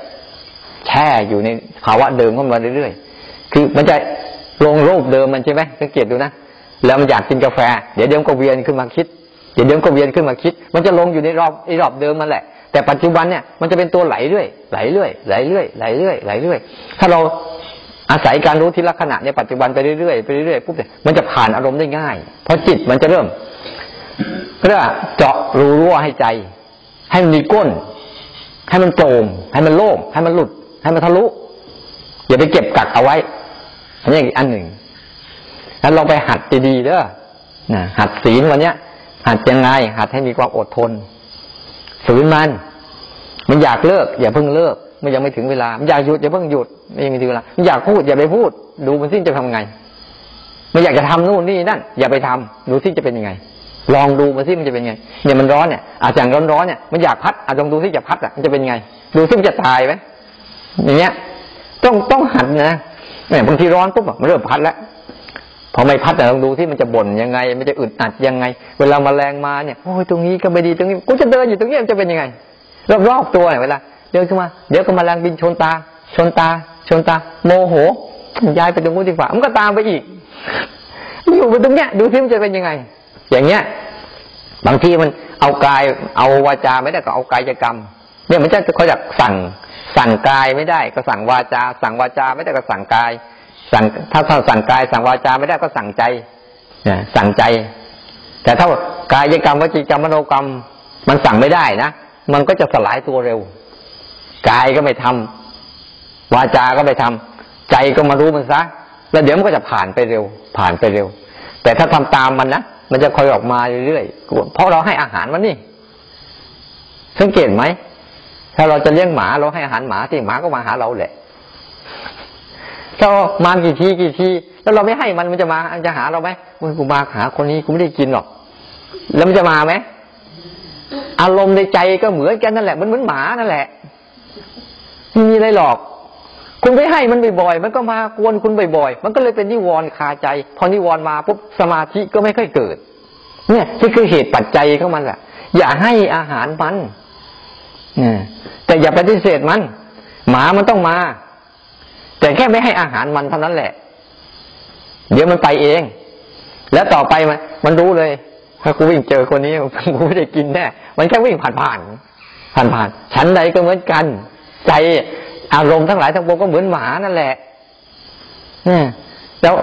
แช่อยู่ในภาวะเดิมของมันเรื่อยๆคือมันจะ ลงรูปเดิมมันใช่ไหมสังเกตดูนะแล้วมันอยากกินกาแฟ เดี๋ยวเดี๋ยวก็เวียนขึ้นมาคิด เดี๋ยวเดี๋ยวก็เวียนขึ้นมาคิด มันจะลงอยู่ในรอบในรอบเดิมมันแหละ แต่ปัจจุบันเนี่ยมันจะเป็นตัวไหลเรื่อยไหลเรื่อยไหลเรื่อยไหลเรื่อยไหลเรื่อยถ้าเราอาศัยการรู้ทีละขณะในปัจจุบันไปเรื่อยๆไปเรื่อยๆปุ๊บเนี่ยมันจะผ่านอารมณ์ได้ง่าย เพราะจิตมันจะเริ่มเรียกเจาะรูรั่วให้ใจ ให้มันมีก้น ให้มันโจมให้มันโล่งให้มันหลุด ให้มันทะลุอย่าไปเก็บกักเอาไว้ อันนี้อีกอันหนึ่งแล้วลองไปหัดดีๆเด้อนะหัดศีลวันเนี้ย หัดยังไง หัดให้มีความอดทนฝืนมัน มันอยากเลิก อย่าเพิ่งเลิกมันยังไม่ถึงเวลา มันอยากหยุดอย่าเพิ่งหยุดไม่ยังไม่ถึงเวลา มันอยากพูดอย่าไปพูด ดูมันสิ้นจะทำไง มันอยากจะทำนู่นนี่นั่น อย่าไปทำดูสิ้นจะเป็นยังไง ลองดูมันสิมันจะเป็นไง เนี่ยมันร้อนเนี่ย อาจจะร้อนร้อนเนี่ย มันอยากพัดอาจลองดูสิจะพัดอะ มันจะเป็นไง ดูสิมันจะตายไหมอย่างเงี้ย ต้องต้องหัดนะ เนี่ยบางทีร้อนปุ๊บมันเริ่มพัดแล้วพอไม่พัดแต่ลองดูที่มันจะบ่นยังไง มันจะอึดอัดยังไง เวลามาแรงมาเนี่ยโอ้ยตรงนี้ก็ไม่ดีตรงนี้กูจะเดินอยู่ตรงนี้มันจะเป็นยังไงรอบๆตัวเนี่ยเวลาเดินขึ้นมา เดี๋ยวก็มาแรงบินชนตา ชนตา ชนตา โมโหย้ายไปตรงนู้นดีกว่ามันก็ตามไปอีก อยู่ไปตรงเนี้ย ดูที่มันจะเป็นยังไง อย่างเงี้ย บางทีมันเอากายเอาวาจาไม่ได้ก็เอากายกรรม เนี่ยมันจะเขาอยากสั่ง สั่งกายไม่ได้ก็สั่งวาจา สั่งวาจาไม่ได้ก็สั่งกาย สั่งถ้าถ้าสั่งกาย สั่งวาจาไม่ได้ก็สั่งใจสั่งใจ แต่ถ้ากายกรรมวจีกรรมมโนกรรม มันสั่งไม่ได้นะมันก็จะสลายตัวเร็วกายก็ไม่ทำวาจา ก็ไม่ทำใจก็มารู้มันซะแล้วเดี๋ยวมันก็จะผ่านไปเร็ว ผ่านไปเร็ว แต่ถ้าทำตามมันนะมันจะคอยออกมาเรื่อยๆเพราะเราให้อาหารมันนี่สังเกตไหม ถ้าเราจะเลี้ยงหมาเราให้อาหารหมาที่หมาก็มาหาเราแหละถ้ามากี่ทีกี่ทีแล้วเราไม่ให้มันมันจะมามันจะหาเราไหมกูมาหาคนนี้กูไม่ได้กินหรอก แล้วมันจะมาไหมอารมณ์ในใจก็เหมือนกันนั่นแหละมันเหมือนหมานั่นแหละไม่มีอะไรหรอก คุณไปให้มันบ่อยๆมันก็มากวนคุณบ่อยๆมันก็เลยเป็นนิวรณ์คาใจ พอนิวรณ์มาปุ๊บสมาธิก็ไม่ค่อยเกิด เนี่ยนี่คือเหตุปัจจัยของมันแหละอย่าให้อาหารมัน แต่อย่าปฏิเสธมัน หมามันต้องมา แต่แค่ไม่ให้อาหารมันเท่านั้นแหละ เดี๋ยวมันไปเอง แล้วต่อไปมันมันรู้เลย ถ้ากูวิ่งเจอคนนี้กูไม่ได้กินแน่มันแค่วิ่งผ่านผ่านผ่านผ่านฉันใดก็เหมือนกัน ใจอารมณ์ทั้งหลายทั้งปวงก็เหมือนหมานั่นแหละเนี่ยแล้ว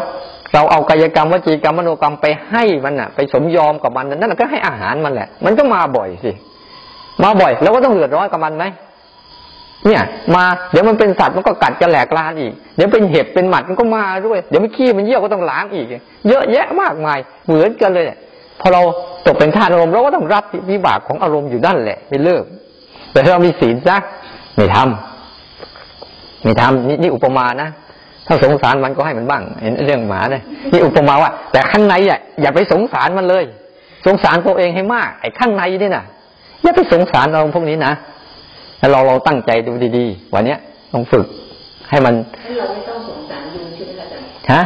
เราเอากายกรรมวจีกรรมมโนกรรมไปให้มันอะ ไปสมยอมกับมันนั่นก็ให้อาหารมันแหละ มันก็มาบ่อยสิ มาบ่อยแล้วก็ต้องเดือดร้อนกับมันไหมเนี่ย มาเดี๋ยวมันเป็นสัตว์มันก็กัดจะแหลกลานอีก เดี๋ยวเป็นเห็บเป็นหมัดมันก็มาด้วย เดี๋ยวมันขี้มันเยี่ยวก็ต้องล้างอีก เยอะแยะมากมายเหมือนกันเลยพอเราตกเป็นทาสอารมณ์เราก็ต้องรับวิบากของอารมณ์อยู่นั่นแหละไม่เลิก แต่ถ้าเรามีศีลซะไม่ทำไม่ทำนี่นี่อุปมานะถ้าสงสารมันก็ให้มันบ้างเห็นเรื่องหมาเนี่ยนี่อุปมาว่า แต่ข้างในอะอย่าไปสงสารมันเลย สงสารตัวเองให้มากไอ้ข้างในนี่น่ะ อย่าไปสงสารเราพวกนี้นะแล้วเราเราตั้งใจดูดีๆ วันเนี้ยต้องฝึกให้มันเราไม่ต้องสงสารยุงใช่ไหมฮะ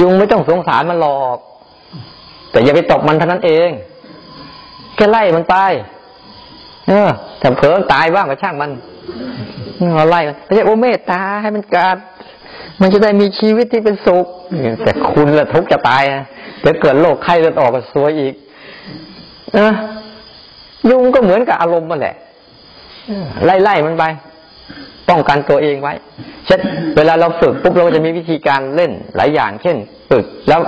ยุงไม่ต้องสงสารมันหรอก แต่อย่าไปตบมันเท่านั้นเองแค่ไล่มันไปเออแต่เผลอตายบ้างก็ช่างมันเราไล่มันไม่ใช่โอเมตตาให้มันกาดมันจะได้มีชีวิตที่เป็นสุขแต่คุณละทุกจะตายนะเดี๋ยวเกิดโรคไข้เลือดออกก็ซวยอีกนะ ยุงก็เหมือนกับอารมณ์มันแหละไล่ไล่มันไป ป้องกันตัวเองไว้เช่นเวลาเราฝึกปุ๊บเราจะมีวิธีการเล่นหลายอย่าง เช่น ฝึกแล้ว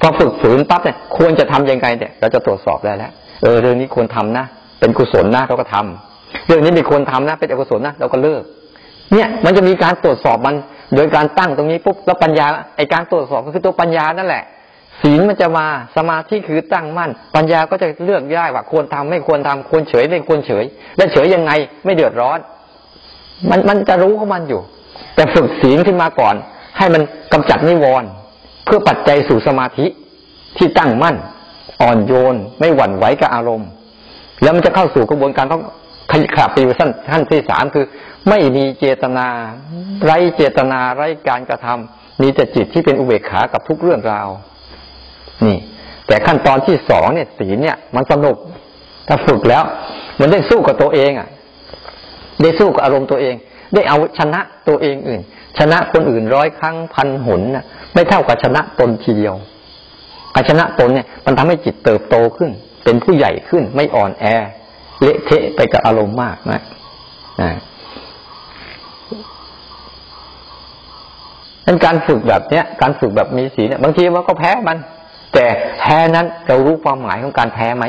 พอฝึกฝืนปั๊บเนี่ยควรจะทํำยังไงเนี่ยเราจะตรวจสอบได้แล้วเออเรื่องนี้ควรทำนะเป็นกุศลนะเราก็ทำเรื่องนี้มีคนทำนะเป็นอกุศลนะเราก็เลิก เนี่ย มันจะมีการตรวจสอบมัน โดยการตั้งตรงนี้ปุ๊บแล้วปัญญาไอการตรวจสอบก็คือตัวปัญญานั่นแหละ ศีลมันจะมาสมาธิคือตั้งมั่น ปัญญาก็จะเลือกได้ว่าควรทำไม่ควรทำควรเฉยไม่ควรเฉย และเฉยยังไงไม่เดือดร้อน มันมันจะรู้ของมันอยู่ แต่ฝึกศีลขึ้นมาก่อน ให้มันกำจัดนิวรณ์เพื่อปัจจัยสู่สมาธิที่ตั้งมั่น อ่อนโยน ไม่หวั่นไหวกับอารมณ์ แล้วมันจะเข้าสู่กระบวนการต้องขยับไปสั้นขั้นที่สามคือ ไม่มีเจตนา ไร้เจตนาไร้การกระทำมีแต่จิตที่เป็นอุเบกขากับทุกเรื่องราว นี่ แต่ขั้นตอนที่สองเนี่ยศีลเนี่ย มันสนุกถ้าฝึกแล้ว มันได้สู้กับตัวเองอะ ได้สู้กับอารมณ์ตัวเอง ได้เอาชนะตัวเองอื่น ชนะคนอื่นร้อยครั้งพันหนน่ะไม่เท่ากับชนะตนทีเดียวการชนะตนเนี่ย มันทำให้จิตเติบโตขึ้น เป็นผู้ใหญ่ขึ้นไม่อ่อนแอ เละเทะไปกับอารมณ์มากนะนะนั้นการฝึกแบบเนี้ย การฝึกแบบมีศีลเนี่ย บางทีมันก็แพ้มัน แต่แพ้นั้นเรารู้ความหมายของการแพ้ไหม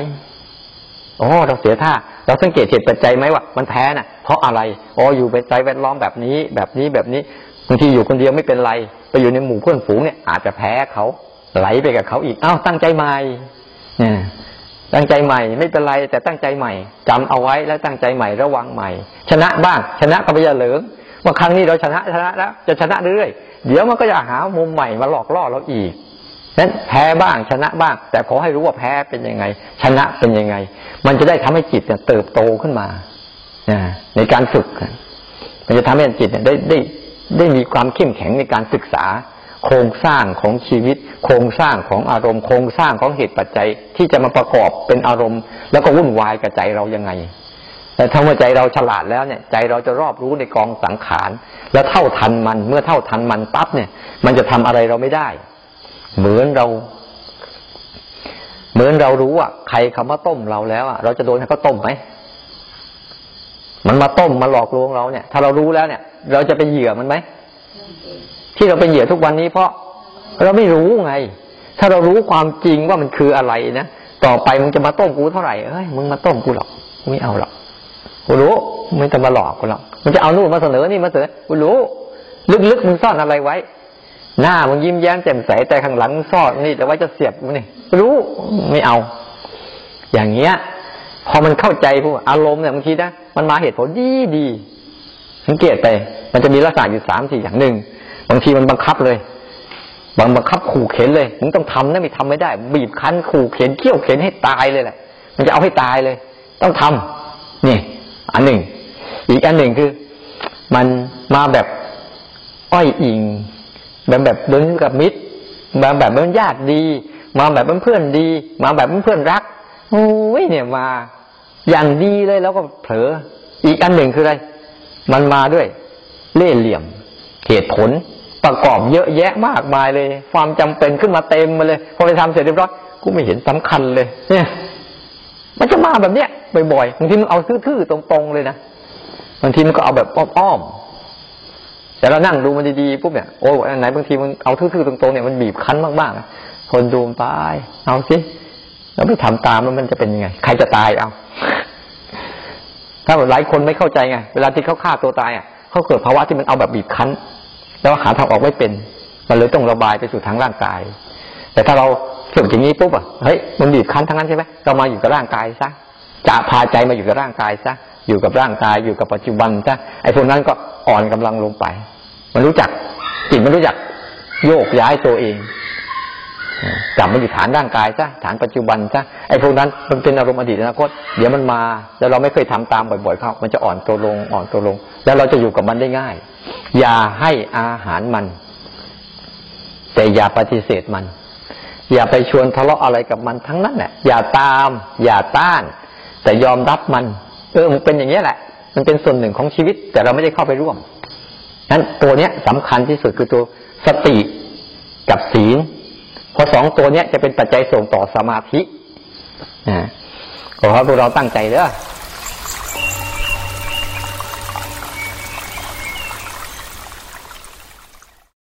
โอ้เราเสียท่า เราสังเกตเหตุปัจจัยไหมว่ามันแพ้น่ะ เพราะอะไรอ๋ออยู่เป็นใจแวดล้อมแบบนี้ แบบนี้แบบนี้บางทีอยู่คนเดียวไม่เป็นไร ไปอยู่ในหมู่เพื่อนฝูงเนี่ยอาจจะแพ้เขาไหลไปกับเขาอีกอ้าวตั้งใจใหม่เนี่ยตั้งใจใหม่ไม่เป็นไร แต่ตั้งใจใหม่จำเอาไว้แล้วตั้งใจใหม่ระวังใหม่ ชนะบ้าง ชนะก็ไม่จะเหลิงว่าครั้งนี้เราชนะชนะแล้วจะชนะเรื่อยเดี๋ยวมันก็จะหามุมใหม่มาหลอกล่อเราอีก นั้นแพ้บ้างชนะบ้าง แต่ขอให้รู้ว่าแพ้เป็นยังไง ชนะเป็นยังไง มันจะได้ทำให้จิตเนี่ยเติบโตขึ้นมาในการฝึก มันจะทำให้จิตเนี่ยได้ได้ได้มีความเข้มแข็งในการศึกษา โครงสร้างของชีวิต โครงสร้างของอารมณ์ โครงสร้างของเหตุปัจจัยที่จะมาประกอบเป็นอารมณ์ แล้วก็วุ่นวายกับใจเรายังไงแต่ถ้าเมื่อใจเราฉลาดแล้วเนี่ย ใจเราจะรอบรู้ในกองสังขาร แล้วเท่าทันมัน เมื่อเท่าทันมันปั๊บเนี่ย มันจะทำอะไรเราไม่ได้ เหมือนเรา เหมือนเรารู้ว่าใครคำว่าต้มเราแล้วอะเราจะโดนเขาต้มไหมมันมาต้มมาหลอกลวงเราเนี่ย ถ้าเรารู้แล้วเนี่ย เราจะเป็นเหยื่อมันไหมที่เราเป็นเหยื่อทุกวันนี้เพราะเราไม่รู้ไง ถ้าเรารู้ความจริงว่ามันคืออะไรนะต่อไปมึงจะมาต้มกูเท่าไหร่เอ้ยมึงมาต้มกูหรอกกูไม่เอาหรอกกูรู้มึงจะมาหลอกกูหรอกมันจะเอานู่นมาเสนอนี่มาเสนอกูรู้ ลึกๆมึงซ่อนอะไรไว้ หน้ามันยิ้มแย้มแจ่มใสแต่ข้างหลังซ่อนนี่แต่ว่าจะเสียบมันนี่รู้ไม่เอา อย่างเงี้ย พอมันเข้าใจพวกอารมณ์เนี่ยบางทีนะมันมาเหตุผลดีดีสังเกตไป มันจะมีลักษณะอยู่สามสี่อย่างหนึ่งบางทีมันบังคับเลยบางบังคับขู่เข็นเลยมึงต้องทำนะไม่ทำไม่ได้ บีบคั้นขู่เข็นเขี่ยวเข็นให้ตายเลยแหละ มันจะเอาให้ตายเลย ต้องทำนี่ อันหนึ่ง อีกอันหนึ่งคือ มันมาแบบอ้อยอิง แบบแบบเดินกับมิตรมาแบบเป็นญาติดี มาแบบเป็นเพื่อนดี มาแบบเป็นเพื่อนรักโอ้ยเนี่ยมา อย่างดีเลยแล้วก็เผลอ อีกอันหนึ่งคืออะไร มันมาด้วย เล่ห์เหลี่ยม เหตุผลประกอบเยอะแยะมากมายเลย ความจำเป็นขึ้นมาเต็มมาเลย พอไปทำเสร็จเรียบร้อยกูไม่เห็นสำคัญเลย เนี่ย มันจะมาแบบเนี้ยบ่อยๆบางทีมันเอาทื่อๆตรงๆเลยนะบางทีมันก็เอาแบบอ้อมๆ แต่เรานั่งดูมันดีๆปุ๊บเนี่ยโอ้ยไหนบางทีมันเอาทื่อๆตรงๆเนี่ยมันบีบคั้นมากๆคนดูตายเอาสิแล้วไปทำตามแล้วมันจะเป็นยังไง ใครจะตายเอา ถ้าหลายคนไม่เข้าใจไงเวลาที่เขาฆ่าตัวตายอะเขาเกิดภาวะที่มันเอาแบบบีบคั้น แล้วหาทางออกไม่เป็น มันเลยต้องระบายไปสู่ทางร่างกาย แต่ถ้าเราฝึกอย่างนี้ปุ๊บอะเฮ้ยมันบีบคั้นทั้งนั้นใช่ไหมเรามาอยู่กับร่างกายซะจะพาใจมาอยู่กับร่างกายซะอยู่กับร่างกายอยู่กับปัจจุบันซะไอ้พวกนั้นก็อ่อนกำลังลงไป มันรู้จักจิตมันรู้จักโยกย้ายตัวเองกลับมาอยู่ฐานร่างกายซะฐานปัจจุบันซะไอ้พวกนั้นมันเป็นอารมณ์อดีตอนาคตเดี๋ยวมันมาแล้วเราไม่เคยทำตามบ่อยๆเข้ามันจะอ่อนตัวลงอ่อนตัวลง แล้วเราจะอยู่กับมันได้ง่าย อย่าให้อาหารมัน แต่อย่าปฏิเสธมัน อย่าไปชวนทะเลาะอะไรกับมันทั้งนั้นแหละอย่าตาม อย่าต้าน แต่ยอมรับมันเออมันเป็นอย่างนี้แหละ มันเป็นส่วนหนึ่งของชีวิต แต่เราไม่ได้เข้าไปร่วม นั้นตัวเนี้ยสำคัญที่สุดคือตัวสติกับศีลเพราะสองตัวเนี้ยจะเป็นปัจจัยส่งต่อสมาธิอ่าขอให้พวกเราตั้งใจเด้อ